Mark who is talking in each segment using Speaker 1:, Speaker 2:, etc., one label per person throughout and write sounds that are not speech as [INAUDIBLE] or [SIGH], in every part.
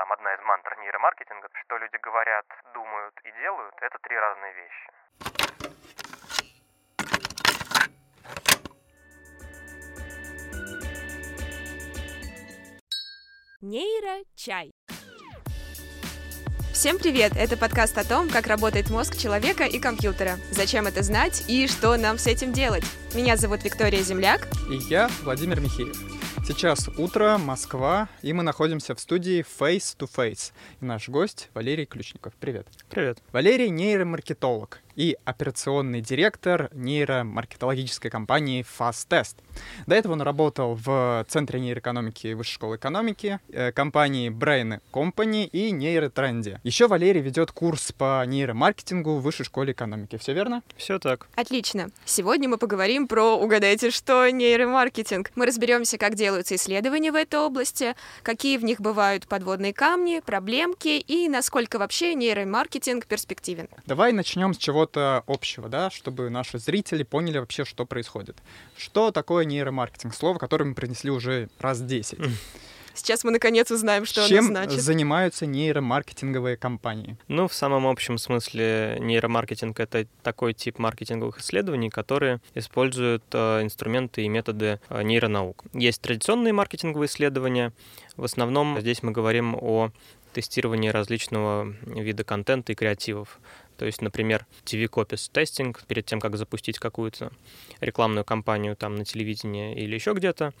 Speaker 1: там одна из мантр нейромаркетинга, что люди говорят, думают и делают, это три разные вещи.
Speaker 2: Нейрочай. Всем привет! Это подкаст о том, как работает мозг человека и компьютера, зачем это знать и что нам с этим делать. Меня зовут Виктория Земляк.
Speaker 3: И я, Владимир Михеев. Сейчас утро, Москва, и мы находимся в студии Face to Face. И наш гость Валерий Ключников. Привет.
Speaker 1: Привет.
Speaker 3: Валерий нейромаркетолог и операционный директор нейромаркетологической компании FastTest. До этого он работал в Центре нейроэкономики Высшей школы экономики, э, компании Brain Company и Нейротренде. Еще Валерий ведет курс по нейромаркетингу в Высшей школе экономики. Все верно?
Speaker 1: Все так.
Speaker 2: Отлично. Сегодня мы поговорим про, угадайте что, нейромаркетинг. Мы разберемся, как делаются исследования в этой области, какие в них бывают подводные камни, проблемки и насколько вообще нейромаркетинг перспективен.
Speaker 3: Давай начнем с чего-то общего, да, чтобы наши зрители поняли вообще, что происходит. Что такое нейромаркетинг? Слово, которое мы принесли уже раз 10.
Speaker 2: Сейчас мы наконец узнаем, что
Speaker 3: Чем
Speaker 2: оно значит.
Speaker 3: занимаются нейромаркетинговые компании?
Speaker 4: Ну, в самом общем смысле нейромаркетинг — это такой тип маркетинговых исследований, которые используют э, инструменты и методы э, нейронаук. Есть традиционные маркетинговые исследования. В основном здесь мы говорим о тестировании различного вида контента и креативов. То есть, например, TV-копис тестинг перед тем, как запустить какую-то рекламную кампанию там на телевидении или еще где-то,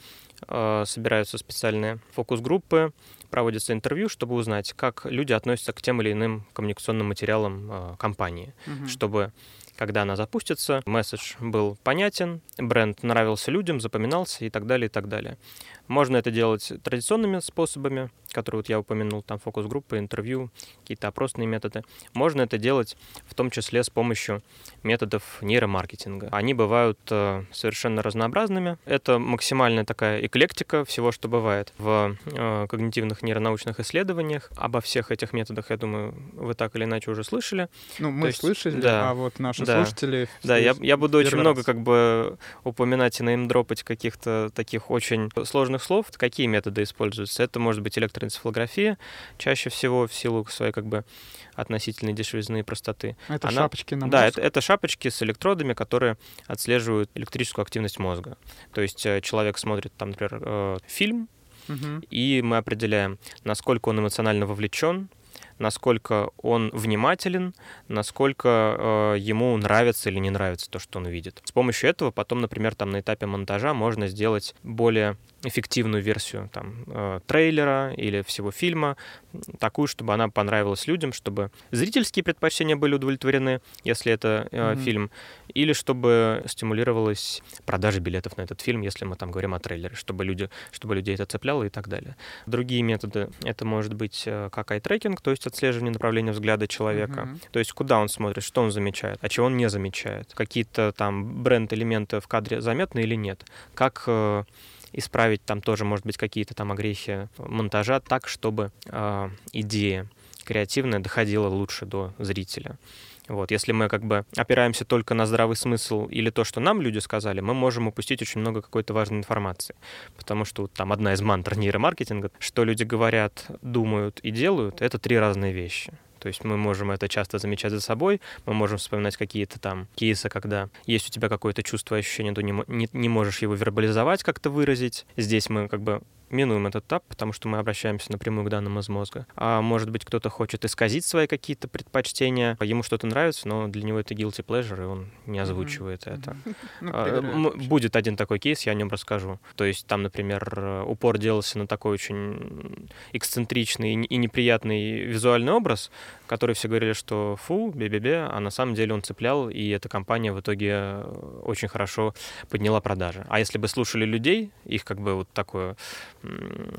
Speaker 4: э, собираются специальные фокус-группы, проводятся интервью, чтобы узнать, как люди относятся к тем или иным коммуникационным материалам э, компании,
Speaker 3: Мгм.
Speaker 4: чтобы когда она запустится, месседж был понятен, бренд нравился людям, запоминался и так далее, и так далее. Можно это делать традиционными способами, которые вот я упомянул, там фокус-группы, интервью, какие-то опросные методы. Можно это делать в том числе с помощью методов нейромаркетинга. Они бывают э, совершенно разнообразными. Это максимальная такая эклектика всего, что бывает в э, когнитивных нейронаучных исследованиях. Обо всех этих методах, я думаю, вы так или иначе уже слышали.
Speaker 3: Ну, мы
Speaker 4: есть,
Speaker 3: слышали,
Speaker 4: да,
Speaker 3: а вот наши
Speaker 4: да.
Speaker 3: слушатели...
Speaker 4: Да, я, я буду очень
Speaker 3: первый
Speaker 4: много
Speaker 3: раз.
Speaker 4: как бы упоминать и неймдропать каких-то таких очень сложных слов. Какие методы используются? Это может быть электроэнцефалография, чаще всего в силу своей как бы относительной дешевизны и простоты.
Speaker 3: Это
Speaker 4: Она-
Speaker 3: шапочки на
Speaker 4: Да,
Speaker 3: мозг.
Speaker 4: это, это шапочки с электродами, которые отслеживают электрическую активность мозга. То есть э, человек смотрит, там, например, э, фильм, и мы определяем, насколько он эмоционально вовлечен, насколько он внимателен, насколько э, ему нравится или не нравится то, что он видит. С помощью этого потом, например, там на этапе монтажа можно сделать более эффективную версию там, э, трейлера или всего фильма, такую, чтобы она понравилась людям, чтобы зрительские предпочтения были удовлетворены, если это э,
Speaker 3: Мгм.
Speaker 4: фильм, или чтобы стимулировалась продажа билетов на этот фильм, если мы там говорим о трейлере, чтобы, люди, чтобы людей это цепляло и так далее. Другие методы — это может быть э, как ай-трекинг, то есть отслеживание направления взгляда человека,
Speaker 3: Мгм.
Speaker 4: то есть куда он смотрит, что он замечает, а чего он не замечает, какие-то там бренд-элементы в кадре заметны или нет, как э, исправить там тоже, может быть, какие-то там огрехи монтажа так, чтобы э, идея креативная доходила лучше до зрителя. Вот, если мы как бы опираемся только на здравый смысл или то, что нам люди сказали, мы можем упустить очень много какой-то важной информации. Потому что вот там одна из мантр нейромаркетинга, что люди говорят, думают и делают, это три разные вещи. То есть мы можем это часто замечать за собой, мы можем вспоминать какие-то там кейсы, когда есть у тебя какое-то чувство, ощущение, ты не, не, не можешь его вербализовать, как-то выразить. Здесь мы как бы минуем этот этап, потому что мы обращаемся напрямую к данным из мозга. А может быть, кто-то хочет исказить свои какие-то предпочтения, ему что-то нравится, но для него это guilty pleasure, и он не озвучивает. [LAUGHS]
Speaker 3: Ну,
Speaker 4: м-
Speaker 3: это вообще.
Speaker 4: Будет один такой кейс, я о нем расскажу. То есть там, например, упор делался на такой очень эксцентричный и неприятный визуальный образ, который все говорили, что фу, бе-бе-бе, а на самом деле он цеплял, и эта компания в итоге э, очень хорошо подняла продажи. А если бы слушали людей, их как бы вот такое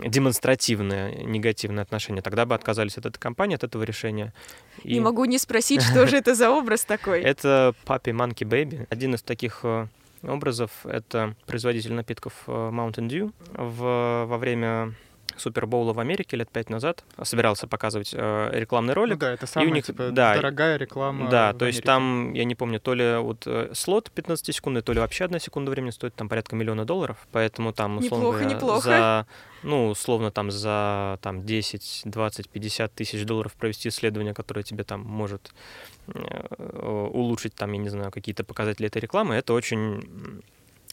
Speaker 4: демонстративное негативное отношение, тогда бы отказались от этой компании, от этого решения. И-
Speaker 2: Не могу не спросить, что же это за образ такой. [LAUGHS]
Speaker 4: это Puppy Monkey Baby. Один из таких э, образов — это производитель напитков э, Mountain Dew. В, во время Супербоула в Америке лет пять назад, собирался показывать э, рекламный ролик.
Speaker 3: Ну да, это самая,
Speaker 4: них-
Speaker 3: типа,
Speaker 4: да,
Speaker 3: дорогая реклама
Speaker 4: Да,
Speaker 3: в
Speaker 4: то есть
Speaker 3: Америке.
Speaker 4: там, я не помню, то ли вот э, слот 15 секунд, то ли вообще одна секунда времени стоит там порядка миллиона долларов, поэтому там условно
Speaker 2: Неплохо,
Speaker 4: говоря,
Speaker 2: неплохо.
Speaker 4: за ну условно там за там 10, 20, 50 тысяч долларов провести исследование, которое тебе там может э, улучшить там я не знаю какие-то показатели этой рекламы, это очень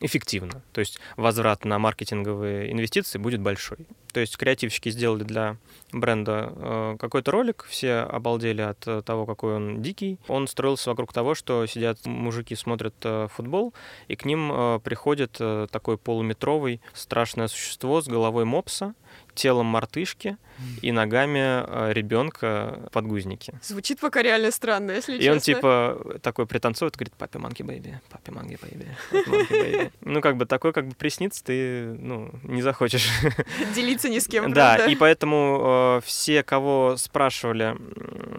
Speaker 4: эффективно. То есть возврат на маркетинговые инвестиции будет большой. То есть креативщики сделали для бренда э, какой-то ролик, все обалдели от э, того, какой он дикий. Он строился вокруг того, что сидят мужики, смотрят э, футбол, и к ним приходит такой полуметровый страшное существо с головой мопса, телом мартышки и ногами ребенка подгузники.
Speaker 2: Звучит пока реально странно, если
Speaker 4: И
Speaker 2: честно.
Speaker 4: он типа такой пританцует, говорит, puppy monkey baby, puppy monkey baby. [LAUGHS] Ну, как бы такой, как бы приснится, ты, ну, не захочешь. [LAUGHS]
Speaker 2: Делиться ни с кем,
Speaker 4: Да,
Speaker 2: правда?
Speaker 4: и поэтому э, все, кого спрашивали,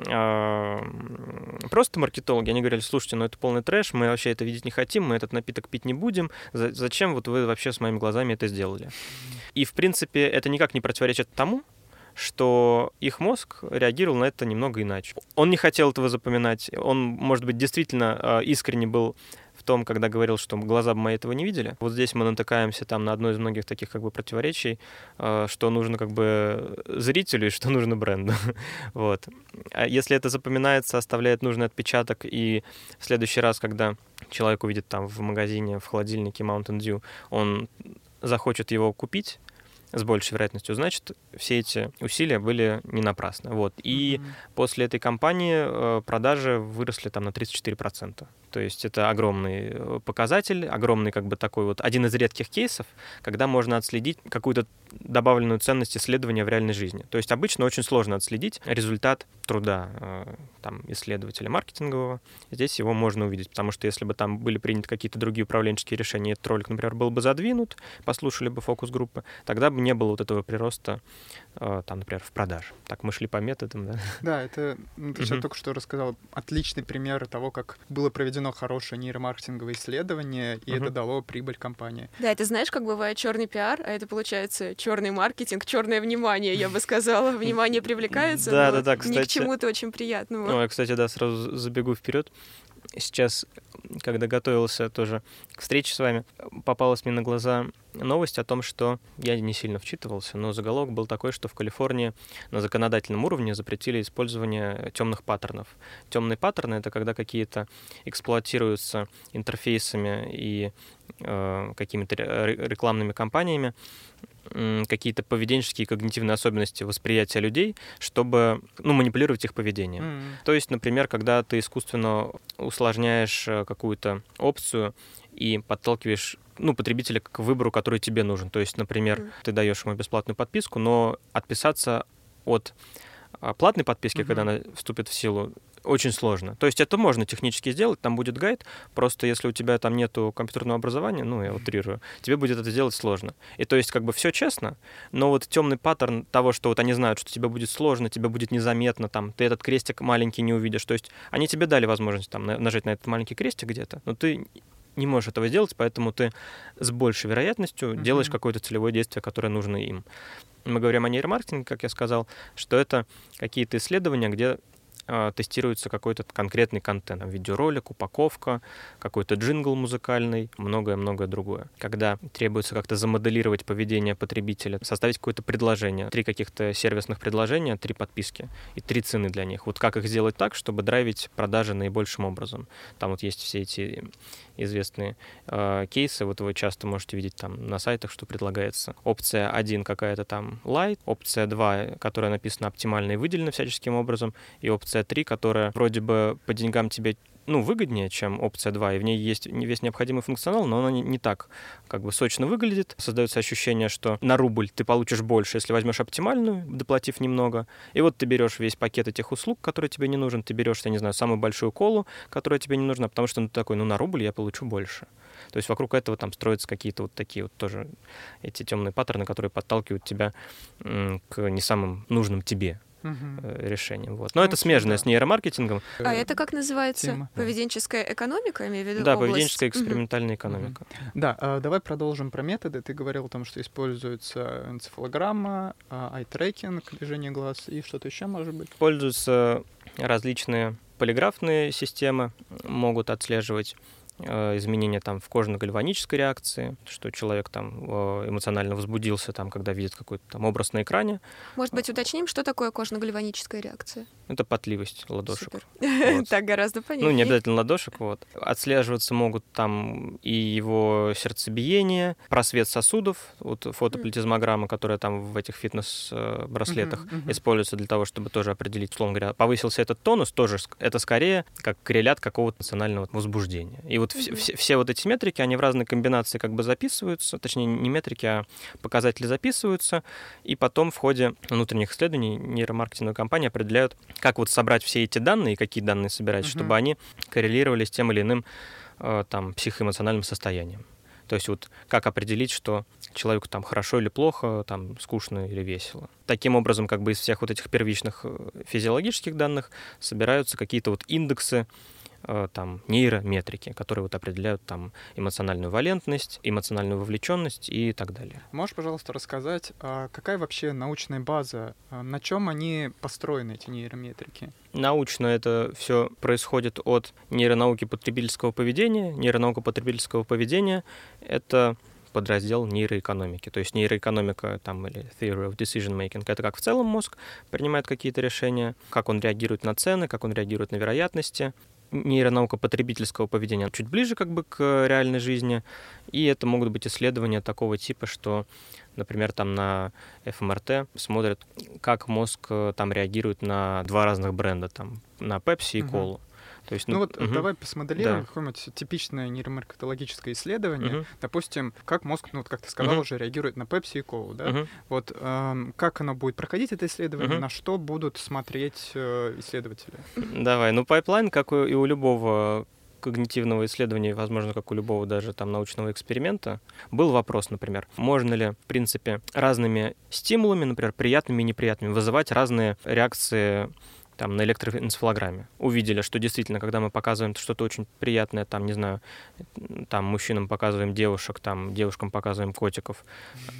Speaker 4: э, просто маркетологи, они говорили, слушайте, ну это полный трэш, мы вообще это видеть не хотим, мы этот напиток пить не будем, За- зачем вот вы вообще с моими глазами это сделали? И, в принципе, это никак не противоречит тому, что их мозг реагировал на это немного иначе. Он не хотел этого запоминать, он, может быть, действительно э, искренне был в том, когда говорил, что глаза бы мои этого не видели. Вот здесь мы натыкаемся там на одно из многих таких как бы противоречий, э, что нужно как бы зрителю и что нужно бренду. [LAUGHS] вот. А если это запоминается, оставляет нужный отпечаток, и в следующий раз, когда человек увидит там в магазине, в холодильнике Mountain Dew, он захочет его купить, с большей вероятностью, значит, все эти усилия были не напрасны. Вот. И
Speaker 3: Мгм.
Speaker 4: после этой кампании э, продажи выросли там на 34%. То есть это огромный э, показатель, огромный как бы такой вот один из редких кейсов, когда можно отследить какую-то добавленную ценность исследования в реальной жизни. То есть обычно очень сложно отследить результат труда э, там, исследователя маркетингового. Здесь его можно увидеть, потому что если бы там были приняты какие-то другие управленческие решения, этот ролик, например, был бы задвинут, послушали бы фокус-группы, тогда бы не было вот этого прироста, там, например, в продаже. Так мы шли по методам, да.
Speaker 3: Да, это ну, ты сейчас только что рассказал отличный пример того, как было проведено хорошее нейромаркетинговое исследование, и это дало прибыль компании.
Speaker 2: Да, это знаешь, как бывает черный пиар, а это получается черный маркетинг, черное внимание, я бы сказала. Внимание привлекается,
Speaker 4: Да, да, да,
Speaker 2: ни к
Speaker 4: кстати.
Speaker 2: чему-то очень приятному.
Speaker 4: Ну, я, кстати, да, сразу забегу вперед. Сейчас, когда готовился тоже к встрече с вами, попалась мне на глаза новость о том, что я не сильно вчитывался, но заголовок был такой, что в Калифорнии на законодательном уровне запретили использование темных паттернов. Темные паттерны это когда какие-то эксплуатируются интерфейсами и э, какими-то ре- рекламными кампаниями какие-то поведенческие и когнитивные особенности восприятия людей, чтобы ну, манипулировать их поведением.
Speaker 3: М.
Speaker 4: То есть, например, когда ты искусственно усложняешь э, какую-то опцию и подталкиваешь ну, потребителя к выбору, который тебе нужен. То есть, например,
Speaker 2: Мгм.
Speaker 4: ты даешь ему бесплатную подписку, но отписаться от а, платной подписки, когда
Speaker 3: Мгм.
Speaker 4: она вступит в силу, очень сложно. То есть это можно технически сделать, там будет гайд, просто если у тебя там нету компьютерного образования, ну, я утрирую, тебе будет это сделать сложно. И то есть как бы все честно, но вот темный паттерн того, что вот они знают, что тебе будет сложно, тебе будет незаметно, там, ты этот крестик маленький не увидишь. То есть они тебе дали возможность там на- нажать на этот маленький крестик где-то, но ты не можешь этого сделать, поэтому ты с большей вероятностью
Speaker 3: Мгм.
Speaker 4: делаешь какое-то целевое действие, которое нужно им. Мы говорим о нейромаркетинге, как я сказал, что это какие-то исследования, где тестируется какой-то конкретный контент, видеоролик, упаковка, какой-то джингл музыкальный, многое-многое другое. Когда требуется как-то замоделировать поведение потребителя, составить какое-то предложение, три каких-то сервисных предложения, три подписки и три цены для них. Вот как их сделать так, чтобы драйвить продажи наибольшим образом. Там вот есть все эти известные э, кейсы, вот вы часто можете видеть там на сайтах, что предлагается. Опция 1 какая-то там light, опция 2, которая написана оптимально и выделена всяческим образом, и опция 3, которая вроде бы по деньгам тебе ну, выгоднее, чем опция 2, и в ней есть весь необходимый функционал, но она не, так как бы сочно выглядит. Создается ощущение, что на рубль ты получишь больше, если возьмешь оптимальную, доплатив немного. И вот ты берешь весь пакет этих услуг, который тебе не нужен, ты берешь, я не знаю, самую большую колу, которая тебе не нужна, потому что ну, ты такой, ну, на рубль я получу больше. То есть вокруг этого там строятся какие-то вот такие вот тоже эти темные паттерны, которые подталкивают тебя к не самым нужным тебе Э, решением. Вот. Но
Speaker 3: Ну,
Speaker 4: это смежное
Speaker 3: да.
Speaker 4: с нейромаркетингом.
Speaker 2: А это как называется?
Speaker 3: Тема.
Speaker 2: Поведенческая экономика, имею в виду
Speaker 4: Да,
Speaker 2: область?
Speaker 4: поведенческая экспериментальная экономика.
Speaker 3: Да, а, давай продолжим про методы. Ты говорил о том, что используется энцефалограмма, а, ай-трекинг, движение глаз и что-то еще, может быть?
Speaker 4: Используются различные полиграфные системы, могут отслеживать э, изменения там в кожно-гальванической реакции, что человек там э, эмоционально возбудился, там, когда видит какой-то там образ на экране.
Speaker 2: Может быть, уточним, что такое кожно-гальваническая реакция?
Speaker 4: Это потливость ладошек. Вот. [LAUGHS]
Speaker 2: Так гораздо понятнее.
Speaker 4: Ну, не обязательно ладошек, вот. Отслеживаться могут там и его сердцебиение, просвет сосудов, вот фотоплетизмограмма, которая там в этих фитнес-браслетах
Speaker 3: Мгм, мгм.
Speaker 4: используется для того, чтобы тоже определить, условно говоря, повысился этот тонус, тоже это скорее как коррелят какого-то национального возбуждения. И вот все,
Speaker 2: Мгм.
Speaker 4: все, все вот эти метрики, они в разной комбинации как бы записываются, точнее не метрики, а показатели записываются, и потом в ходе внутренних исследований нейромаркетинговые компании определяют, как вот собрать все эти данные и какие данные собирать,
Speaker 3: Мгм.
Speaker 4: чтобы они коррелировали с тем или иным э, там психоэмоциональным состоянием. То есть вот как определить, что человеку там хорошо или плохо, там скучно или весело. Таким образом, как бы из всех вот этих первичных э, физиологических данных собираются какие-то вот индексы там нейрометрики, которые вот определяют там эмоциональную валентность, эмоциональную вовлеченность и так далее.
Speaker 3: Можешь, пожалуйста, рассказать, а какая вообще научная база, а на чем они построены, эти нейрометрики?
Speaker 4: Научно это все происходит от нейронауки потребительского поведения. Нейронаука потребительского поведения — это подраздел нейроэкономики. То есть нейроэкономика там, или theory of decision making — это как в целом мозг принимает какие-то решения, как он реагирует на цены, как он реагирует на вероятности. Нейронаука потребительского поведения чуть ближе как бы к реальной жизни, и это могут быть исследования такого типа, что, например, там на ФМРТ смотрят, как мозг э, там реагирует на два разных бренда, там на Pepsi и колу. То есть,
Speaker 3: Ну, вот
Speaker 4: мгм.
Speaker 3: давай посмоделируем
Speaker 4: Да.
Speaker 3: какое-нибудь типичное нейромаркетологическое исследование.
Speaker 4: Мгм.
Speaker 3: Допустим, как мозг, ну, вот как ты сказал,
Speaker 4: Мгм.
Speaker 3: уже реагирует на пепси и колу, да?
Speaker 4: Мгм.
Speaker 3: Вот эм, как оно будет проходить, это исследование,
Speaker 4: Мгм.
Speaker 3: на что будут смотреть э, исследователи?
Speaker 4: Давай. Ну, пайплайн, как и у любого когнитивного исследования, возможно, как у любого даже там научного эксперимента, был вопрос, например, можно ли, в принципе, разными стимулами, например, приятными и неприятными, вызывать разные реакции там, на электроэнцефалограмме. Увидели, что действительно, когда мы показываем что-то очень приятное, там, не знаю, там, мужчинам показываем девушек, там, девушкам показываем котиков,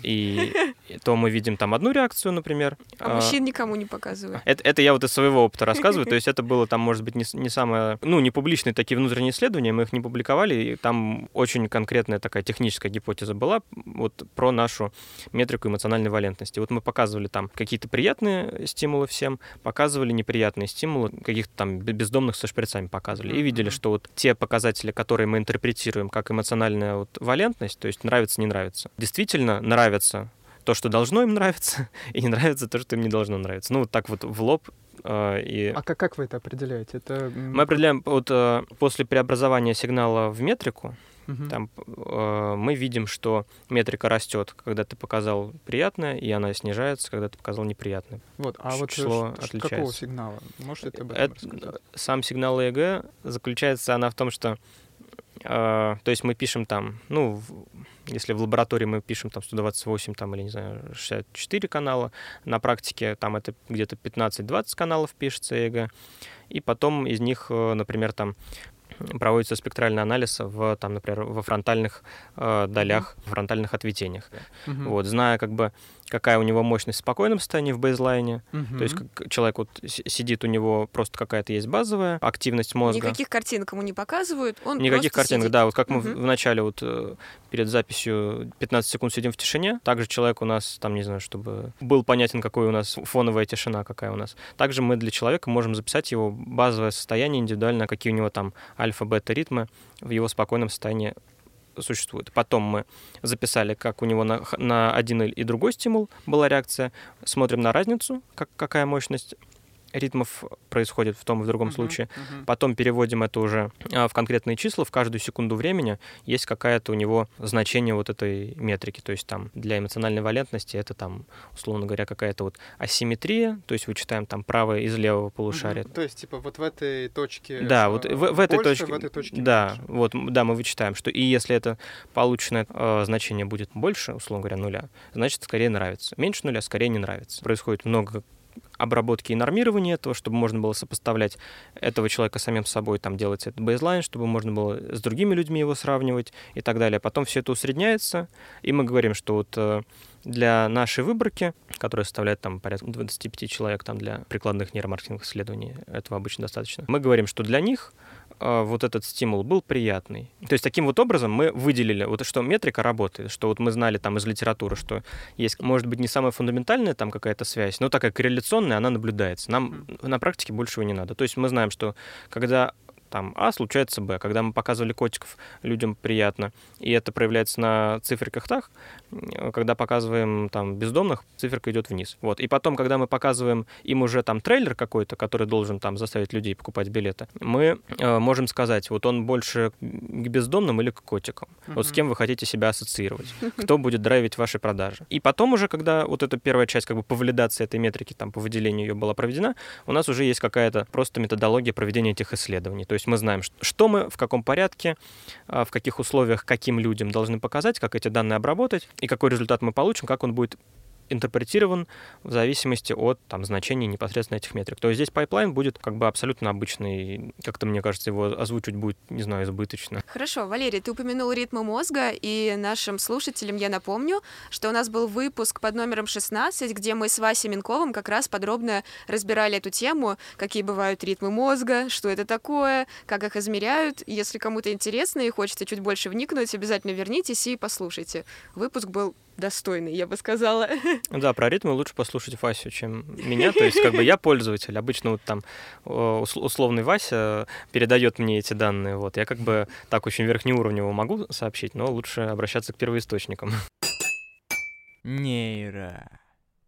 Speaker 4: и то мы видим там одну реакцию, например.
Speaker 2: А мужчин никому не показывают.
Speaker 4: Это, это я вот из своего опыта рассказываю, то [LAUGHS] есть это было там, может быть, не, не самое, ну, не публичные такие внутренние исследования, мы их не публиковали, и там очень конкретная такая техническая гипотеза была вот про нашу метрику эмоциональной валентности. Вот мы показывали там какие-то приятные стимулы всем, показывали неприятные стимулы, каких-то там бе- бездомных со шприцами показывали, и видели, что вот те показатели, которые мы интерпретируем как эмоциональная вот валентность, то есть нравится, не нравится, действительно нравится то, что должно им нравиться, [LAUGHS] и не нравится то, что им не должно нравиться. Ну, вот так вот в лоб. э, И
Speaker 3: А как, как вы это определяете? Это,
Speaker 4: мы определяем, вот э, после преобразования сигнала в метрику, там э, мы видим, что метрика растет, когда ты показал приятное, и она снижается, когда ты показал неприятное.
Speaker 3: Вот, а вот э,
Speaker 4: число
Speaker 3: ш- ш- какого
Speaker 4: отличается.
Speaker 3: сигнала? Можете это об этом
Speaker 4: Это-
Speaker 3: рассказать?
Speaker 4: сам сигнал ЭЭГ заключается она в том, что то есть мы пишем там, ну, если в лаборатории мы пишем там 128 там, или, не знаю, 64 канала, на практике там это где-то 15-20 каналов пишется ЭЭГ, и потом из них, э, например, там проводится спектральный анализ в, там, например, во фронтальных э, долях, фронтальных ответвлениях.
Speaker 3: Мгм.
Speaker 4: Вот, зная, как бы, какая у него мощность в спокойном состоянии в бейзлайне,
Speaker 3: Мгм.
Speaker 4: то есть как человек вот сидит, у него просто какая-то есть базовая активность мозга.
Speaker 2: Никаких картинок ему не показывают, он
Speaker 4: Никаких картинок,
Speaker 2: сидит.
Speaker 4: да. Вот как мы в- начале вот э, перед записью 15 секунд сидим в тишине, также человек у нас, там, не знаю, чтобы был понятен, какой у нас фоновая тишина, какая у нас. Также мы для человека можем записать его базовое состояние индивидуально, какие у него там альфа-бета ритмы в его спокойном состоянии существуют. Потом мы записали, как у него на, на один и другой стимул была реакция. Смотрим на разницу, как, какая мощность ритмов происходит в том и в другом
Speaker 3: Мгм,
Speaker 4: случае.
Speaker 3: мгм.
Speaker 4: Потом переводим это уже а, в конкретные числа. В каждую секунду времени есть какая-то у него значение вот этой метрики. То есть там для эмоциональной валентности это там, условно говоря, какая-то вот асимметрия. То есть вычитаем там правое из левого полушария.
Speaker 3: Мгм. То есть, типа, вот в этой точке
Speaker 4: Да, вот
Speaker 3: э,
Speaker 4: в, в этой
Speaker 3: больше,
Speaker 4: точке.
Speaker 3: в этой точке
Speaker 4: да,
Speaker 3: меньше.
Speaker 4: вот, да, мы вычитаем, что и если это полученное э, значение будет больше, условно говоря, нуля, значит, скорее нравится. Меньше нуля, скорее не нравится. Происходит много обработки и нормирования этого, чтобы можно было сопоставлять этого человека самим собой, там делать этот бейзлайн, чтобы можно было с другими людьми его сравнивать и так далее. Потом все это усредняется, и мы говорим, что вот э, для нашей выборки, которая составляет там порядка 25 человек там для прикладных нейромаркетинговых исследований, этого обычно достаточно, мы говорим, что для них вот этот стимул был приятный. То есть таким вот образом мы выделили, вот что метрика работает, что вот мы знали там из литературы, что есть, может быть, не самая фундаментальная там какая-то связь, но такая корреляционная, она наблюдается. Нам на практике большего не надо. То есть мы знаем, что когда там А случается Б. Когда мы показывали котиков, людям приятно, и это проявляется на циферках так, когда показываем там бездомных, циферка идет вниз. Вот. И потом, когда мы показываем им уже там трейлер какой-то, который должен там заставить людей покупать билеты, мы э, можем сказать, вот он больше к бездомным или к котикам. Uh-huh. Вот с кем вы хотите себя ассоциировать, кто будет драйвить ваши продажи. И потом уже, когда вот эта первая часть как бы по валидации этой метрики, там по выделению ее была проведена, у нас уже есть какая-то просто методология проведения этих исследований. То есть мы знаем, что мы, в каком порядке, а, в каких условиях, каким людям должны показать, как эти данные обработать, и какой результат мы получим, как он будет интерпретирован в зависимости от там, значения непосредственно этих метрик. То есть здесь пайплайн будет как бы абсолютно обычный, как-то, мне кажется, его озвучивать будет, не знаю, избыточно.
Speaker 2: Хорошо, Валерий, ты упомянул ритмы мозга, и нашим слушателям я напомню, что у нас был выпуск под номером 16, где мы с Васей Минковым как раз подробно разбирали эту тему, какие бывают ритмы мозга, что это такое, как их измеряют. Если кому-то интересно и хочется чуть больше вникнуть, обязательно вернитесь и послушайте. Выпуск был достойный, я бы сказала. [LAUGHS]
Speaker 4: Да, про ритмы лучше послушать Васю, чем меня. То есть, как бы я пользователь. Обычно вот там условный Вася передает мне эти данные. Вот я как бы так очень верхнеуровнево могу сообщить, но лучше обращаться к первоисточникам.
Speaker 3: Нейро.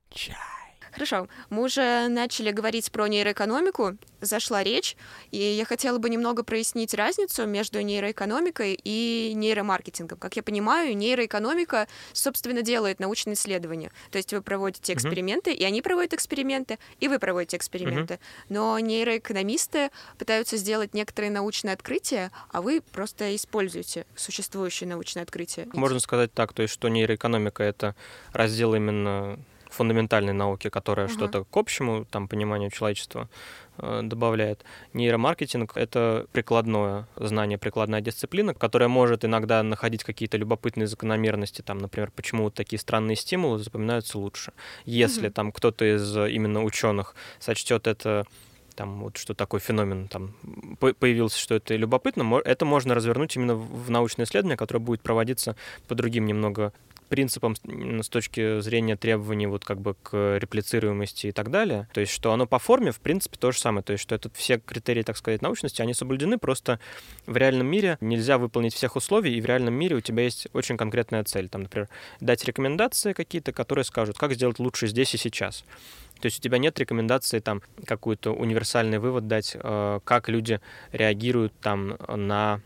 Speaker 3: Чай.
Speaker 2: Хорошо, мы уже начали говорить про нейроэкономику, зашла речь, и я хотела бы немного прояснить разницу между нейроэкономикой и нейромаркетингом. Как я понимаю, нейроэкономика, собственно, делает научные исследования. То есть вы проводите эксперименты, uh-huh. и они проводят эксперименты, и вы проводите эксперименты. Uh-huh. Но нейроэкономисты пытаются сделать некоторые научные открытия, а вы просто используете существующие научные открытия.
Speaker 4: Можно сказать так, то есть что нейроэкономика — это раздел именно фундаментальной науки, которая uh-huh. что-то к общему там, пониманию человечества э, добавляет. Нейромаркетинг — это прикладное знание, прикладная дисциплина, которая может иногда находить какие-то любопытные закономерности, там, например, почему вот такие странные стимулы запоминаются лучше. Если uh-huh. там кто-то из именно ученых сочтет это там вот что такой феномен там появился, что это любопытно, это можно развернуть именно в научное исследование, которое будет проводиться по другим немного принципам с точки зрения требований вот как бы к реплицируемости и так далее. То есть, что оно по форме, в принципе, то же самое. То есть, что это все критерии, так сказать, научности, они соблюдены, просто в реальном мире нельзя выполнить всех условий, и в реальном мире у тебя есть очень конкретная цель. Там, например, дать рекомендации какие-то, которые скажут, как сделать лучше здесь и сейчас. То есть у тебя нет рекомендации там какой-то универсальный вывод дать, э, как люди реагируют там на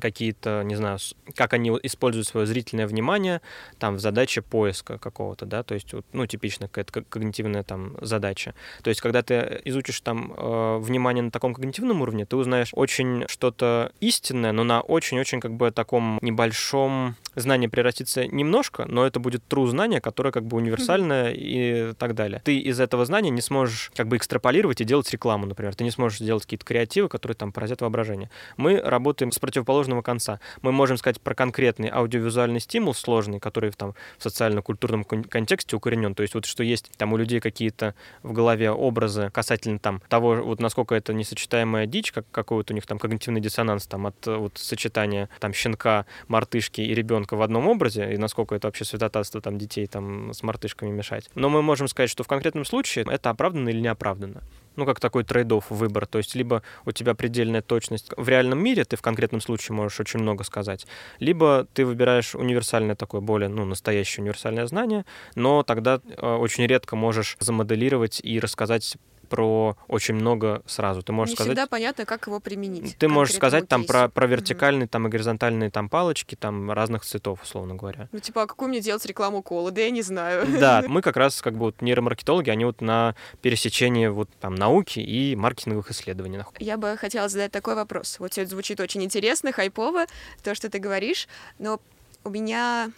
Speaker 4: какие-то, не знаю, как они используют свое зрительное внимание там в задаче поиска какого-то, да, то есть, ну, типичная какая-то когнитивная там задача. То есть, когда ты изучишь там э, внимание на таком когнитивном уровне, ты узнаешь очень что-то истинное, но на очень-очень как бы таком небольшом знании превратится немножко, но это будет true знание, которое как бы универсальное mm-hmm. и так далее. Ты из этого знания не сможешь как бы экстраполировать и делать рекламу, например. Ты не сможешь сделать какие-то креативы, которые там поразят воображение. Мы работаем с против противоположного конца. Мы можем сказать про конкретный аудиовизуальный стимул сложный, который там в социально-культурном контексте укоренен. То есть вот что есть там у людей какие-то в голове образы касательно там того, вот насколько это несочетаемая дичь, как какой-то у них там когнитивный диссонанс там от вот сочетания там щенка, мартышки и ребенка в одном образе, и насколько это вообще святотатство там детей там с мартышками мешать. Но мы можем сказать, что в конкретном случае это оправданно или неоправданно ну, как такой трейдов выбор. То есть либо у тебя предельная точность в реальном мире, ты в конкретном случае можешь очень много сказать, либо ты выбираешь универсальное такое, более, ну, настоящее универсальное знание, но тогда э, очень редко можешь замоделировать и рассказать про очень много сразу. Ты можешь
Speaker 2: Не
Speaker 4: сказать...
Speaker 2: всегда понятно, как его применить.
Speaker 4: Ты можешь сказать там про, про вертикальные, mm-hmm. там и горизонтальные там палочки, там разных цветов, условно говоря.
Speaker 2: Ну, типа, а какую мне делать рекламу кола? Да я не знаю.
Speaker 4: Да, [LAUGHS] мы как раз как бы вот нейромаркетологи, они вот на пересечении вот там науки и маркетинговых исследований.
Speaker 2: Я бы хотела задать такой вопрос. Вот все это звучит очень интересно, хайпово, то, что ты говоришь, но у меня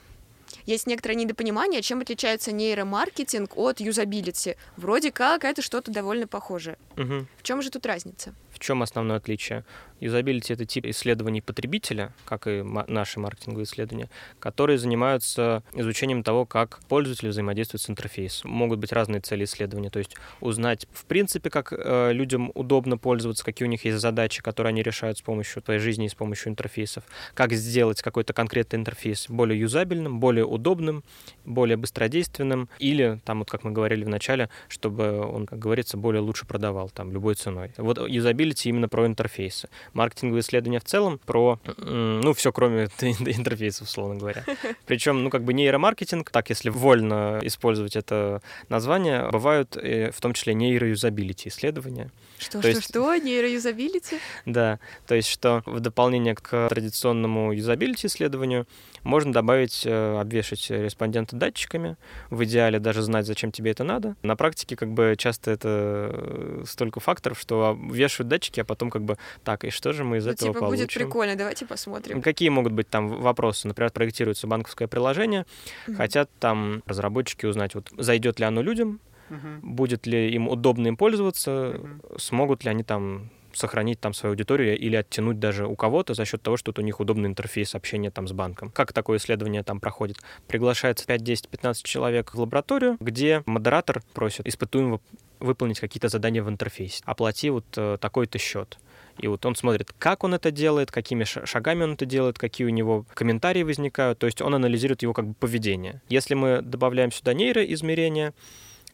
Speaker 2: есть некоторое недопонимание, чем отличается нейромаркетинг от юзабилити. Вроде как это что-то довольно похожее.
Speaker 4: Мгм.
Speaker 2: В чем же тут разница?
Speaker 4: В чем основное отличие? Юзабилити — это тип исследований потребителя, как и наши маркетинговые исследования, которые занимаются изучением того, как пользователь взаимодействует с интерфейсом. Могут быть разные цели исследования, то есть узнать, в принципе, как э, людям удобно пользоваться, какие у них есть задачи, которые они решают с помощью твоей жизни и с помощью интерфейсов, как сделать какой-то конкретный интерфейс более юзабельным, более удобным, более быстродейственным, или, там, вот как мы говорили в начале, чтобы он, как говорится, более лучше продавал, там, любой ценой. Вот юзабилити именно про интерфейсы. Маркетинговые исследования в целом про, ну, все кроме [LAUGHS] интерфейсов, условно говоря. Причем, ну, как бы нейромаркетинг, так, если вольно использовать это название, бывают э, в том числе нейроюзабилити исследования.
Speaker 2: Что,
Speaker 4: То
Speaker 2: что,
Speaker 4: есть-
Speaker 2: что? Нейроюзабилити?
Speaker 4: Да, то есть что в дополнение к традиционному юзабилити исследованию можно добавить, э, обвешать респондента датчиками, в идеале даже знать, зачем тебе это надо. На практике как бы часто это э, столько факторов, что вешают датчики, а потом как бы так, и что же мы из
Speaker 2: Ну,
Speaker 4: этого
Speaker 2: типа,
Speaker 4: получим?
Speaker 2: будет прикольно, давайте посмотрим.
Speaker 4: Какие могут быть там вопросы? Например, проектируется банковское приложение,
Speaker 2: Мгм.
Speaker 4: хотят там разработчики узнать, вот зайдет ли оно людям,
Speaker 3: Мгм.
Speaker 4: будет ли им удобно им пользоваться,
Speaker 3: Мгм.
Speaker 4: смогут ли они там сохранить там свою аудиторию или оттянуть даже у кого-то за счет того, что вот у них удобный интерфейс общения там с банком. Как такое исследование там проходит? Приглашается 5, 10, 15 человек в лабораторию, где модератор просит испытуемого выполнить какие-то задания в интерфейсе. Оплати вот э, такой-то счет. И вот он смотрит, как он это делает, какими ша- шагами он это делает, какие у него комментарии возникают. То есть он анализирует его как бы поведение. Если мы добавляем сюда нейроизмерения,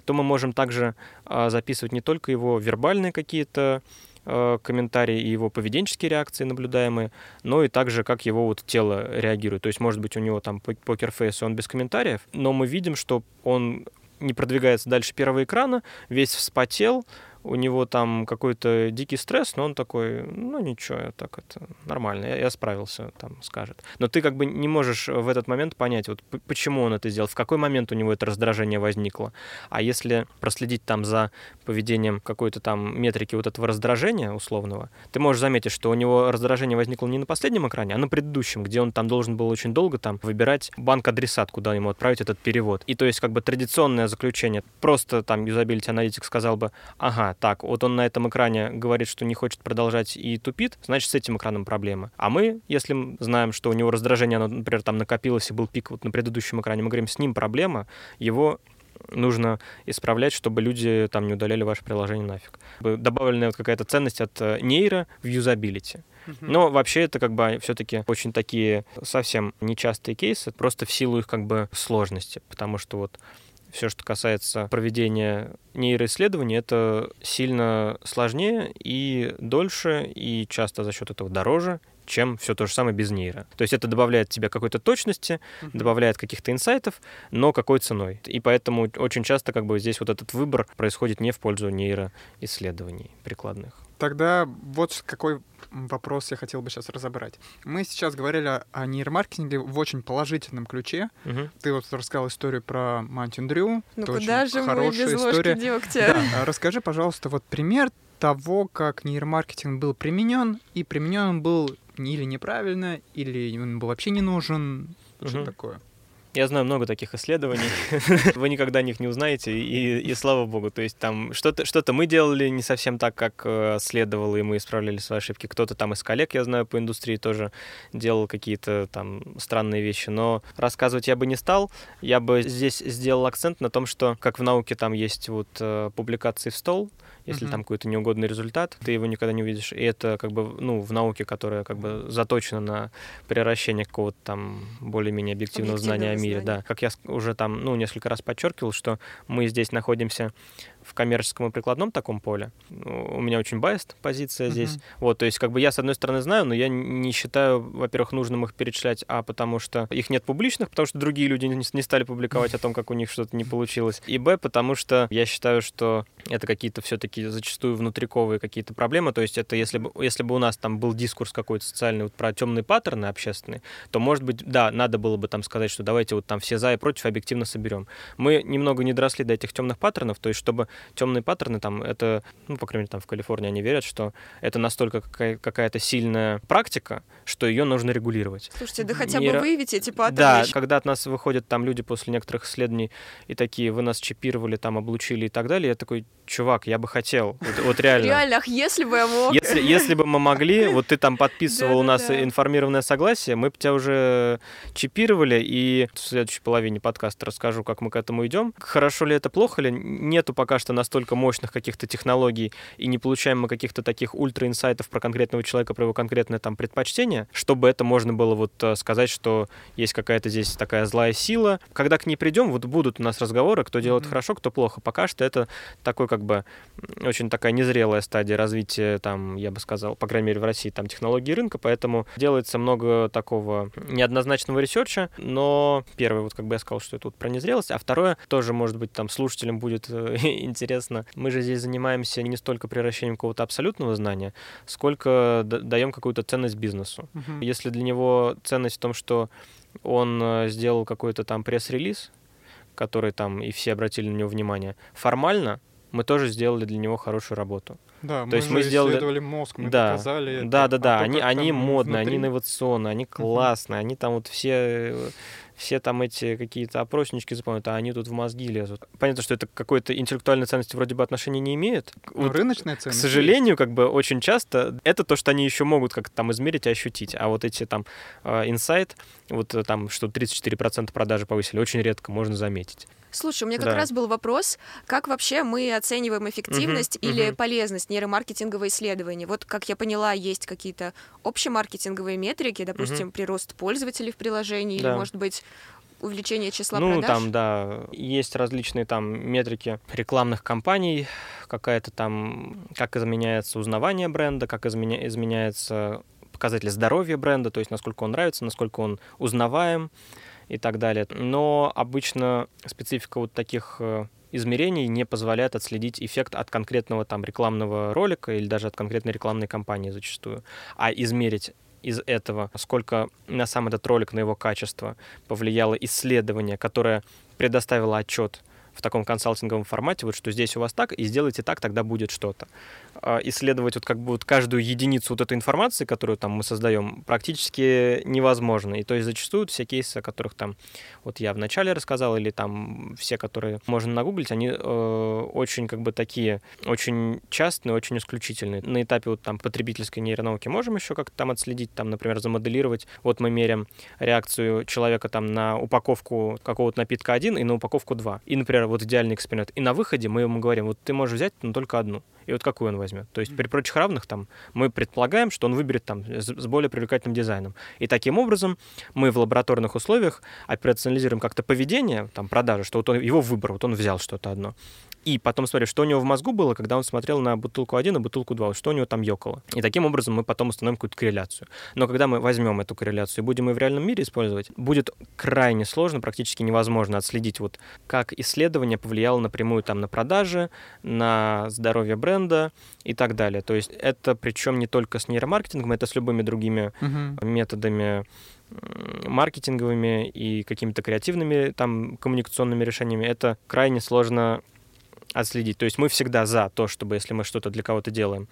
Speaker 4: то мы можем также а, записывать не только его вербальные какие-то а, комментарии и его поведенческие реакции наблюдаемые, но и также как его вот тело реагирует. То есть, может быть, у него там пок- покерфейс, он без комментариев, но мы видим, что он не продвигается дальше первого экрана, весь вспотел, у него там какой-то дикий стресс, но он такой, ну ничего, я так это нормально, я, я справился, там скажет. Но ты как бы не можешь в этот момент понять, вот почему он это сделал, в какой момент у него это раздражение возникло. А если проследить там за поведением какой-то там метрики вот этого раздражения условного, ты можешь заметить, что у него раздражение возникло не на последнем экране, а на предыдущем, где он там должен был очень долго там выбирать банк-адресат, куда ему отправить этот перевод. И то есть как бы традиционное заключение, просто там юзабилити аналитик сказал бы, ага, так, вот он на этом экране говорит, что не хочет продолжать и тупит, значит, с этим экраном проблемы. А мы, если знаем, что у него раздражение, оно, например, там накопилось и был пик вот на предыдущем экране, мы говорим, с ним проблема, его нужно исправлять, чтобы люди там не удаляли ваше приложение нафиг. Бы Добавленная вот какая-то ценность от э, нейро в юзабилити. Но вообще это как бы все-таки очень такие совсем нечастые кейсы, просто в силу их как бы сложности, потому что вот все, что касается проведения нейроисследований, это сильно сложнее и дольше, и часто за счет этого дороже, чем все то же самое без нейро. То есть это добавляет тебе какой-то точности, добавляет каких-то инсайтов, но какой ценой. И поэтому очень часто как бы здесь вот этот выбор происходит не в пользу нейроисследований прикладных.
Speaker 3: Тогда вот какой вопрос я хотел бы сейчас разобрать. Мы сейчас говорили о нейромаркетинге в очень положительном ключе.
Speaker 4: Мгм.
Speaker 3: Ты вот рассказал историю про Mountain Dew.
Speaker 2: Ну
Speaker 3: Это
Speaker 2: куда же мы без
Speaker 3: история.
Speaker 2: ложки дегтя?
Speaker 3: Да, а расскажи, пожалуйста, вот пример того, как нейромаркетинг был применен, и применен он был или неправильно, или он был вообще не нужен. Что
Speaker 4: Мгм.
Speaker 3: такое?
Speaker 4: Я знаю много таких исследований. [LAUGHS] Вы никогда о них не узнаете, и, и слава богу. То есть там что-то что мы делали не совсем так, как э, следовало, и мы исправляли свои ошибки. Кто-то там из коллег, я знаю, по индустрии тоже делал какие-то там странные вещи. Но рассказывать я бы не стал. Я бы здесь сделал акцент на том, что как в науке там есть вот э, публикации в стол, если
Speaker 3: Мгм.
Speaker 4: там какой-то неугодный результат, ты его никогда не увидишь. И это как бы, ну, в науке, которая как бы заточена на превращение какого-то там более-менее объективного знания о
Speaker 2: Объективного
Speaker 4: мире.
Speaker 2: знания.
Speaker 4: Да. Как я уже там, ну, несколько раз подчеркивал, что мы здесь находимся в коммерческом и прикладном таком поле. Ну, У меня очень байст позиция здесь.
Speaker 3: Мгм.
Speaker 4: Вот, то есть, как бы я, с одной стороны, знаю, но я не считаю, во-первых, нужным их перечислять, а потому что их нет публичных, потому что другие люди не стали публиковать о том, как у них что-то не получилось. И б, потому что я считаю, что это какие-то все-таки опять-таки, зачастую внутриковые какие-то проблемы. То есть это если бы, если бы у нас там был дискурс какой-то социальный вот про темные паттерны общественные, то, может быть, да, надо было бы там сказать, что давайте вот там все за и против объективно соберем. Мы немного не доросли до этих темных паттернов, то есть чтобы темные паттерны там, это, ну, по крайней мере, там в Калифорнии они верят, что это настолько какая- какая-то сильная практика, что ее нужно регулировать.
Speaker 2: Слушайте, да хотя бы выявите эти паттерны.
Speaker 4: Да, когда от нас выходят там люди после некоторых исследований и такие, вы нас чипировали, там, облучили и так далее, я такой, чувак, я бы хотел, вот, вот реально.
Speaker 2: Реально, ах, если бы я мог.
Speaker 4: Если, если бы мы могли, [LAUGHS] вот ты там подписывал у нас информированное согласие, мы бы тебя уже чипировали, и в следующей половине подкаста расскажу, как мы к этому идем. Хорошо ли это, плохо ли? Нету пока что настолько мощных каких-то технологий, и не получаем мы каких-то таких ультра-инсайтов про конкретного человека, про его конкретное там предпочтение, чтобы это можно было вот э, сказать, что есть какая-то здесь такая злая сила. Когда к ней придем, вот будут у нас разговоры, кто делает
Speaker 3: Мгм.
Speaker 4: хорошо, кто плохо. Пока что это такой как бы очень такая незрелая стадия развития, там, я бы сказал, по крайней мере, в России, там, технологии рынка, поэтому делается много такого неоднозначного ресерча, но первое, вот как бы я сказал, что это вот про незрелость, а второе, тоже, может быть, там, слушателям будет э, [LAUGHS] интересно, мы же здесь занимаемся не столько приращением какого-то абсолютного знания, сколько даем какую-то ценность бизнесу.
Speaker 3: Мгм.
Speaker 4: Если для него ценность в том, что он э, сделал какой-то там пресс-релиз, который там, и все обратили на него внимание, формально мы тоже сделали для него хорошую работу.
Speaker 3: Да,
Speaker 4: То есть
Speaker 3: же
Speaker 4: мы сделали-
Speaker 3: исследовали мозг, мы
Speaker 4: Да.
Speaker 3: доказали это.
Speaker 4: Да, да,
Speaker 3: А
Speaker 4: да, они, они модные, они
Speaker 3: внутри-
Speaker 4: инновационные, они классные, они там вот все, э, все там эти какие-то опроснички заполняют, а они тут в мозги лезут. Понятно, что это какой-то интеллектуальной ценности вроде бы отношения не имеет.
Speaker 3: Ну,
Speaker 4: Вот
Speaker 3: рыночная
Speaker 4: к
Speaker 3: ценность.
Speaker 4: сожалению, как бы очень часто это то, что они еще могут как-то там измерить и ощутить. А вот эти там э, инсайт, вот э, там, что 34% продажи повысили, очень редко можно заметить.
Speaker 2: Слушай, у меня как
Speaker 4: Да.
Speaker 2: раз был вопрос, как вообще мы оцениваем эффективность
Speaker 4: Мгм,
Speaker 2: или
Speaker 4: мгм.
Speaker 2: полезность нейромаркетингового исследования? Вот, как я поняла, есть какие-то общемаркетинговые метрики, допустим, прирост пользователей в приложении или,
Speaker 4: Да.
Speaker 2: может быть, увеличение числа
Speaker 4: ну,
Speaker 2: продаж?
Speaker 4: там, да, есть различные там метрики рекламных кампаний, какая-то там, как изменяется узнавание бренда, как изменя- изменяется показатель здоровья бренда, то есть насколько он нравится, насколько он узнаваем и так далее. Но обычно специфика вот таких э, измерений не позволяет отследить эффект от конкретного там рекламного ролика или даже от конкретной рекламной кампании зачастую. А измерить из этого, сколько на сам этот ролик, на его качество повлияло исследование, которое предоставило отчет в таком консалтинговом формате, вот что здесь у вас так, и сделайте так, тогда будет что-то. А, Исследовать вот как бы вот каждую единицу вот этой информации, которую там мы создаем, практически невозможно. И то есть зачастую все кейсы, о которых там вот я вначале рассказал, или там все, которые можно нагуглить, они э, очень как бы такие, очень частные, очень исключительные. На этапе вот там потребительской нейронауки можем еще как-то там отследить, там, например, замоделировать. Вот мы меряем реакцию человека там на упаковку какого-то напитка один и на упаковку два. И, например, вот идеальный эксперимент. И на выходе мы ему говорим, вот ты можешь взять, но только одну. И вот какую он возьмет. То есть при прочих равных там мы предполагаем, что он выберет там с, с более привлекательным дизайном. И таким образом мы в лабораторных условиях операционализируем как-то поведение, там, продажи, что вот он, его выбор, вот он взял что-то одно. И потом смотрим, что у него в мозгу было, когда он смотрел на бутылку 1 и бутылку 2, вот что у него там ёкало. И таким образом мы потом установим какую-то корреляцию. Но когда мы возьмем эту корреляцию и будем ее в реальном мире использовать, будет крайне сложно, практически невозможно отследить, вот как исследование повлияло напрямую там на продажи, на здоровье бренда и так далее. То есть это причем не только с нейромаркетингом, это с любыми другими
Speaker 3: Мгм.
Speaker 4: методами маркетинговыми и какими-то креативными там коммуникационными решениями, это крайне сложно отследить. То есть мы всегда за то, чтобы, если мы что-то для кого-то делаем,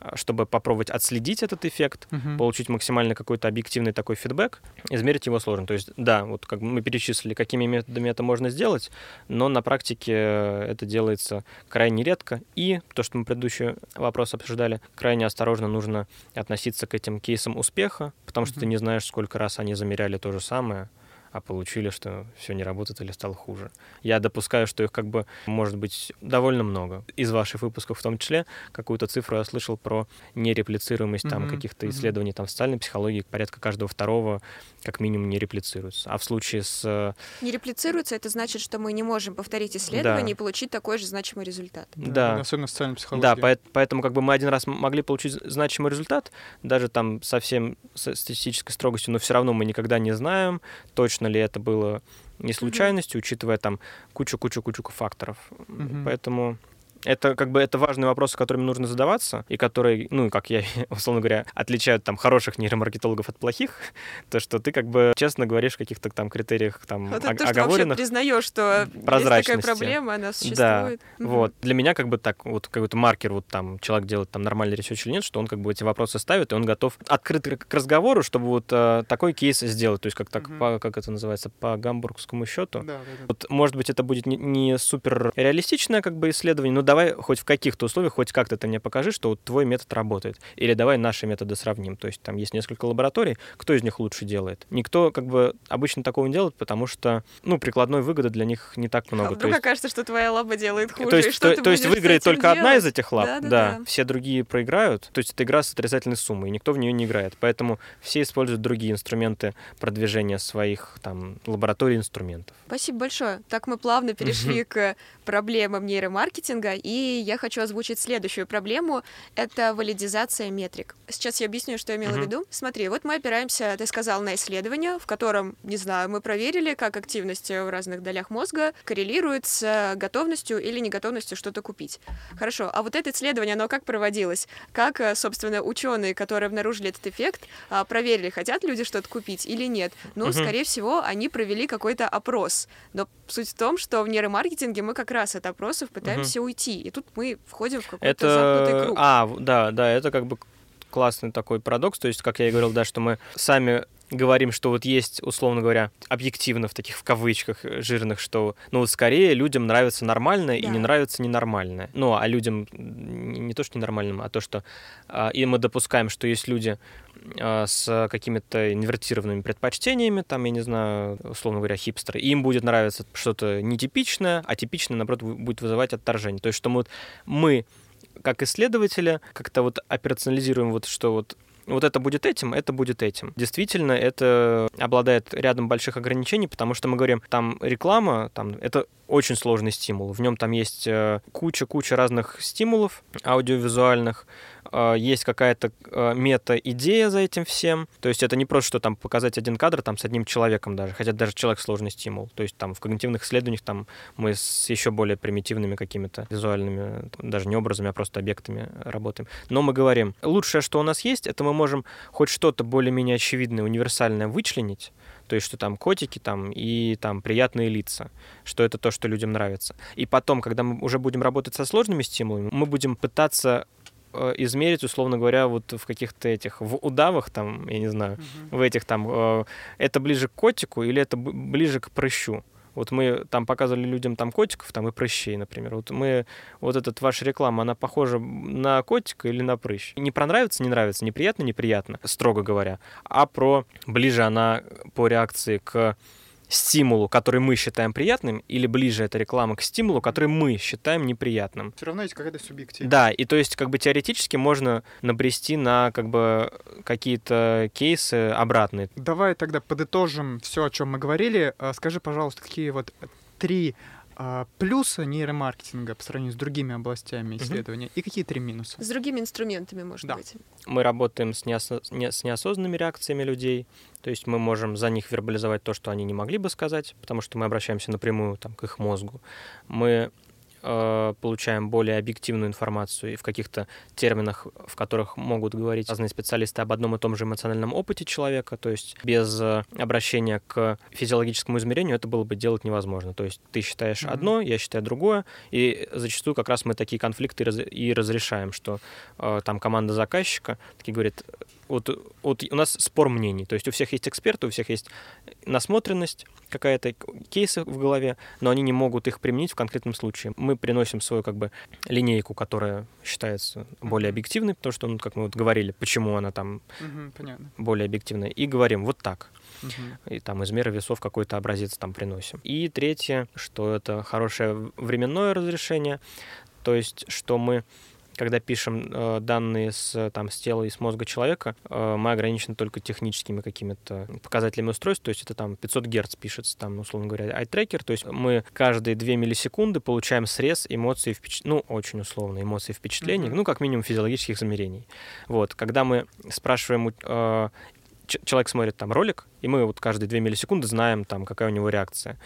Speaker 4: а, чтобы попробовать отследить этот эффект,
Speaker 3: Мгм.
Speaker 4: получить максимально какой-то объективный такой фидбэк, измерить его сложно. То есть, да, вот как мы перечислили, какими методами это можно сделать, но на практике э, это делается крайне редко. И то, что мы предыдущий вопрос обсуждали, крайне осторожно нужно относиться к этим кейсам успеха, потому что ты
Speaker 3: Мгм.
Speaker 4: не знаешь, сколько раз они замеряли то же самое, а получили, что все не работает или стало хуже. Я допускаю, что их как бы может быть довольно много. Из ваших выпусков в том числе какую-то цифру я слышал про нереплицируемость там
Speaker 3: Мгм,
Speaker 4: каких-то исследований там в социальной психологии, порядка каждого второго как минимум не реплицируется. А в случае с... э,
Speaker 2: Не реплицируется, это значит, что мы не можем повторить исследование и получить такой же значимый результат.
Speaker 4: Да.
Speaker 3: Особенно в социальной психологии.
Speaker 4: Да, поэт- поэтому как бы мы один раз могли получить значимый результат, даже там совсем с статистической строгостью, но все равно мы никогда не знаем, точно ли это было не случайностью, учитывая там кучу-кучу-кучу факторов.
Speaker 3: Мгм.
Speaker 4: Поэтому Это как бы это важные вопросы, которыми нужно задаваться, и которые, ну, как я, [LAUGHS] условно говоря, отличают там хороших нейромаркетологов от плохих, [LAUGHS] то, что ты как бы честно говоришь о каких-то там критериях там
Speaker 2: Вот это то, что
Speaker 4: оговоренных.
Speaker 2: вообще признаешь, что есть такая
Speaker 4: прозрачности.
Speaker 2: проблема, она
Speaker 4: Да,
Speaker 2: существует. Мгм.
Speaker 4: вот. Для меня как бы так, вот какой-то маркер, вот там человек делает там нормальный ресерч или нет, что он как бы эти вопросы ставит, и он готов открыт к разговору, чтобы вот э, такой кейс сделать, то есть как так,
Speaker 3: Мгм.
Speaker 4: по, как это называется, по гамбургскому счету.
Speaker 3: Да, да, да.
Speaker 4: Вот, может быть, это будет не, не супер реалистичное как бы исследование, но давай хоть в каких-то условиях, хоть как-то ты мне покажи, что вот твой метод работает. Или давай наши методы сравним. То есть там есть несколько лабораторий, кто из них лучше делает? Никто как бы обычно такого не делает, потому что, ну, прикладной выгоды для них не так
Speaker 2: А
Speaker 4: много. То
Speaker 2: вдруг
Speaker 4: есть-
Speaker 2: окажется, что твоя лаба делает хуже,
Speaker 4: то есть, то, то есть выиграет только одна из
Speaker 2: делать?
Speaker 4: этих лап,
Speaker 2: Да, да,
Speaker 4: да,
Speaker 2: да.
Speaker 4: все другие проиграют. То есть это игра с отрицательной суммой, и никто в нее не играет. Поэтому все используют другие инструменты продвижения своих там лабораторий инструментов.
Speaker 2: Спасибо большое. Так мы плавно перешли к проблемам нейромаркетинга, и я хочу озвучить следующую проблему. Это валидизация метрик. Сейчас я объясню, что я имела в
Speaker 4: Мгм.
Speaker 2: виду. Смотри, вот мы опираемся, ты сказал, на исследование, в котором, не знаю, мы проверили, как активность в разных долях мозга коррелирует с готовностью или неготовностью что-то купить. Хорошо, а вот это исследование, оно как проводилось? Как, э, собственно, ученые, которые обнаружили этот эффект, а, проверили, хотят люди что-то купить или нет? Ну,
Speaker 4: Мгм.
Speaker 2: скорее всего, они провели какой-то опрос. Но суть в том, что в нейромаркетинге мы как раз от опросов пытаемся уйти. И тут мы входим в какой-то замкнутый
Speaker 4: Это...
Speaker 2: круг.
Speaker 4: А, да, да, это как бы классный такой парадокс. То есть, как я и говорил, да, что мы сами говорим, что вот есть, условно говоря, объективно в таких в кавычках э, жирных, что, ну, вот скорее людям нравится нормальное и
Speaker 2: Да.
Speaker 4: не нравится ненормальное. Ну, а людям не, то, что ненормальным, а то, что... а, и мы допускаем, что есть люди а, с какими-то инвертированными предпочтениями, там, я не знаю, условно говоря, хипстеры, и им будет нравиться что-то нетипичное, а типичное, наоборот, будет вызывать отторжение. То есть, что мы, вот- мы как исследователи как-то вот операционализируем вот, что вот вот это будет этим, это будет этим. Действительно, это обладает рядом больших ограничений, потому что мы говорим, там реклама, там это очень сложный стимул. В нем там есть э, куча-куча разных стимулов аудиовизуальных, э, есть какая-то э, мета-идея за этим всем. То есть это не просто, что там показать один кадр там с одним человеком даже, хотя даже человек сложный стимул. То есть там в когнитивных исследованиях там мы с еще более примитивными какими-то визуальными, даже не образами, а просто объектами работаем. Но мы говорим, лучшее, что у нас есть, это мы можем хоть что-то более-менее очевидное, универсальное вычленить, то есть, что там котики там и там приятные лица, что это то, что людям нравится. И потом, когда мы уже будем работать со сложными стимулами, мы будем пытаться э, измерить, условно говоря, вот в каких-то этих, в удавах там, я не знаю, в этих там, э, это ближе к котику или это ближе к прыщу. Вот мы там показывали людям там котиков, там и прыщей, например. Вот мы, вот этот ваша реклама, она похожа на котика или на прыщ? Не про нравится, не нравится, неприятно, неприятно, строго говоря, а про ближе она по реакции к стимулу, который мы считаем приятным, или ближе эта реклама к стимулу, который мы считаем неприятным.
Speaker 3: Все равно есть какая-то субъективность.
Speaker 4: Да, и то есть как бы теоретически можно набрести на как бы какие-то кейсы обратные.
Speaker 3: Давай тогда подытожим все, о чем мы говорили. А, Скажи, пожалуйста, какие вот три а, плюса нейромаркетинга по сравнению с другими областями исследования и какие три минуса?
Speaker 2: С другими инструментами, может
Speaker 3: Да.
Speaker 2: быть.
Speaker 4: Мы работаем с, неосо- не- с неосознанными реакциями людей, то есть мы можем за них вербализовать то, что они не могли бы сказать, потому что мы обращаемся напрямую там, к их мозгу. Мы э, получаем более объективную информацию и в каких-то терминах, в которых могут говорить разные специалисты об одном и том же эмоциональном опыте человека, то есть без э, обращения к физиологическому измерению это было бы делать невозможно. То есть ты считаешь
Speaker 3: Мгм.
Speaker 4: одно, я считаю другое, и зачастую как раз мы такие конфликты и разрешаем, что э, там команда заказчика таки говорит, вот, вот у нас спор мнений, то есть у всех есть эксперты, у всех есть насмотренность какая-то, кейсы в голове, но они не могут их применить в конкретном случае. Мы приносим свою как бы линейку, которая считается более объективной, потому что, ну, как мы вот говорили, почему она там
Speaker 3: понятно.
Speaker 4: более объективная, и говорим вот так и там из меры весов какой-то образец там приносим. И третье, что это хорошее временное разрешение, то есть что мы когда пишем э, данные с, там, с тела и с мозга человека, э, мы ограничены только техническими какими-то показателями устройств, то есть это там 500 Гц пишется, там, условно говоря, eye-tracker, то есть мы каждые 2 миллисекунды получаем срез эмоций, впеч... ну, очень условно, эмоций и впечатлений,
Speaker 3: Мгм.
Speaker 4: ну, как минимум физиологических измерений. Вот, когда мы спрашиваем э, человек смотрит там ролик, и мы вот каждые 2 миллисекунды знаем там, какая у него реакция.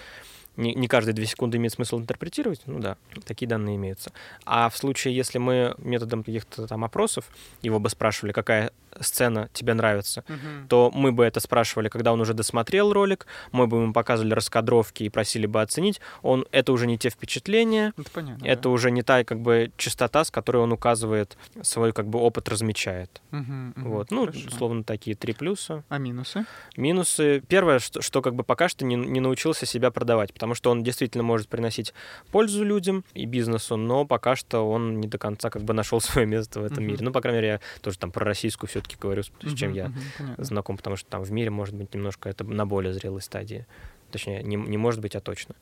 Speaker 4: Не, не каждые две секунды имеет смысл интерпретировать, ну да, такие данные имеются. А в случае, если мы методом каких-то там опросов его бы спрашивали, какая сцена тебе нравится,
Speaker 3: Мгм.
Speaker 4: то мы бы это спрашивали, когда он уже досмотрел ролик, мы бы ему показывали раскадровки и просили бы оценить. Он это уже не те впечатления,
Speaker 3: Это понятно.
Speaker 4: это
Speaker 3: да.
Speaker 4: уже не та как бы частота, с которой он указывает свой как бы опыт размечает.
Speaker 3: Мгм, мгм,
Speaker 4: Вот, ну,
Speaker 3: хорошо.
Speaker 4: условно такие три плюса.
Speaker 3: А минусы?
Speaker 4: Минусы. Первое, что, что как бы пока что не, не научился себя продавать, потому что он действительно может приносить пользу людям и бизнесу, но пока что он не до конца как бы нашел [LAUGHS] свое место в этом мире. Ну, по крайней мере, я тоже там про российскую все-таки говорю, с, чем я знаком, потому что там в мире может быть немножко это на более зрелой стадии. Точнее, не, не может быть, а точно.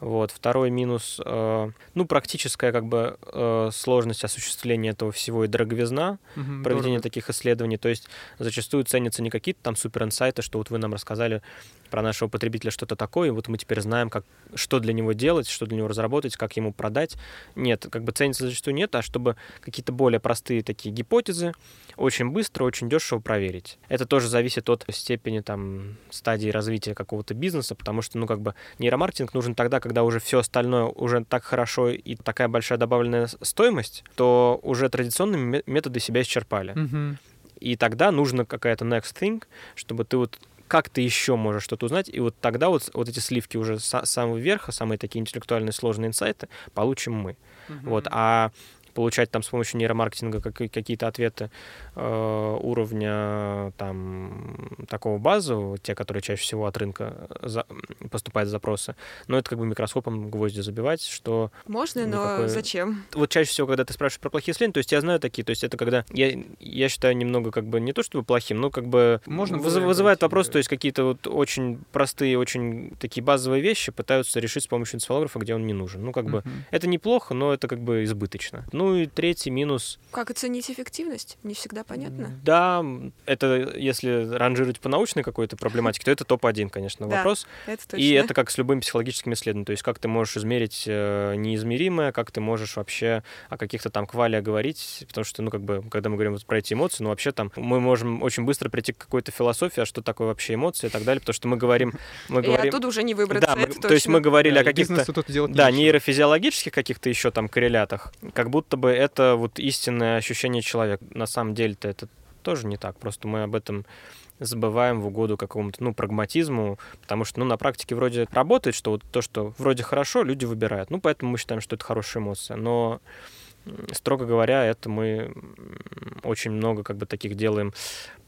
Speaker 4: Вот. Второй минус, э, ну, практическая как бы э, сложность осуществления этого всего и дороговизна
Speaker 3: Мгм,
Speaker 4: проведения
Speaker 3: здорово.
Speaker 4: таких исследований. То есть зачастую ценятся не какие-то там супер инсайты, что вот вы нам рассказали про нашего потребителя что-то такое, и вот мы теперь знаем, как, что для него делать, что для него разработать, как ему продать. Нет, как бы ценится зачастую нет, а чтобы какие-то более простые такие гипотезы очень быстро, очень дешево проверить. Это тоже зависит от степени там стадии развития какого-то бизнеса, потому что, ну, как бы нейромаркетинг нужен тогда, когда уже все остальное уже так хорошо и такая большая добавленная стоимость, то уже традиционные ме- методы себя исчерпали.
Speaker 3: Мгм.
Speaker 4: И тогда нужно какая-то next thing, чтобы ты вот как ты еще можешь что-то узнать, и вот тогда вот, вот эти сливки уже с самого верха, самые такие интеллектуальные сложные инсайты получим мы.
Speaker 3: Мгм.
Speaker 4: Вот, а получать там с помощью нейромаркетинга как- какие-то ответы э, уровня там такого базового, те, которые чаще всего от рынка за- поступают запросы, но это как бы микроскопом гвозди забивать, что
Speaker 2: Можно, но
Speaker 4: Никакой-
Speaker 2: зачем?
Speaker 4: вот чаще всего, когда ты спрашиваешь про плохие исследования, то есть я знаю такие, то есть это когда я, я считаю немного как бы не то чтобы плохим, но как бы
Speaker 3: Можно
Speaker 4: выз- вызывает вопрос, то есть какие-то вот очень простые, очень такие базовые вещи пытаются решить с помощью энцефалографа, где он не нужен. Ну как бы
Speaker 3: Мгм.
Speaker 4: это неплохо, но это как бы избыточно. Ну и третий минус.
Speaker 2: Как оценить эффективность? Не всегда понятно.
Speaker 4: Да, это если ранжировать по научной какой-то проблематике, то это топ-1, конечно,
Speaker 2: Да,
Speaker 4: вопрос.
Speaker 2: Это точно.
Speaker 4: И это как с любым психологическим исследованием. То есть как ты можешь измерить э, неизмеримое, как ты можешь вообще о каких-то там квалиях говорить. Потому что, ну, как бы, когда мы говорим вот про эти эмоции, ну, вообще там мы можем очень быстро прийти к какой-то философии, а что такое вообще эмоции и так далее. Потому что мы говорим... [LAUGHS] Мы
Speaker 2: И
Speaker 4: говорим
Speaker 2: оттуда уже не выбраться,
Speaker 4: да, мы-
Speaker 2: это
Speaker 4: то есть мы говорили
Speaker 3: Да,
Speaker 4: о
Speaker 3: и
Speaker 4: каких-то...
Speaker 3: бизнесу тут делать
Speaker 4: Да,
Speaker 3: нечего.
Speaker 4: нейрофизиологических каких-то еще там коррелятах, как будто бы это вот истинное ощущение человека. На самом деле-то это тоже не так. Просто мы об этом забываем в угоду какому-то, ну, прагматизму, потому что, ну, на практике вроде работает, что вот то, что вроде хорошо, люди выбирают. Ну, поэтому мы считаем, что это хорошая эмоция. Но, строго говоря, это мы очень много как бы таких делаем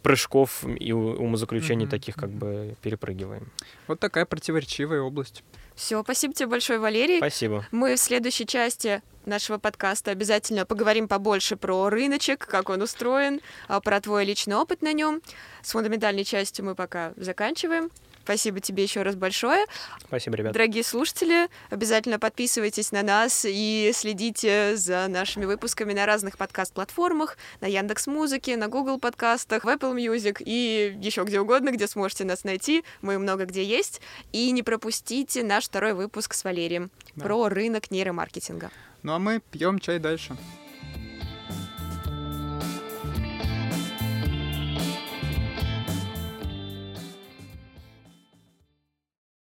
Speaker 4: прыжков и умозаключений
Speaker 3: Мгм,
Speaker 4: таких как бы перепрыгиваем.
Speaker 3: Вот такая противоречивая область.
Speaker 2: Все, спасибо тебе большое, Валерий.
Speaker 4: Спасибо.
Speaker 2: Мы в следующей части нашего подкаста обязательно поговорим побольше про рыночек, как он устроен, а, про твой личный опыт на нем. С фундаментальной частью мы пока заканчиваем. Спасибо тебе еще раз большое.
Speaker 4: Спасибо, ребят.
Speaker 2: Дорогие слушатели, обязательно подписывайтесь на нас и следите за нашими выпусками на разных подкаст-платформах, на Яндекс Музыке, на Google подкастах, в Apple Music и еще где угодно, где сможете нас найти. Мы много где есть. И не пропустите наш второй выпуск с Валерием
Speaker 3: Да.
Speaker 2: про рынок нейромаркетинга.
Speaker 3: Ну а мы пьем чай дальше.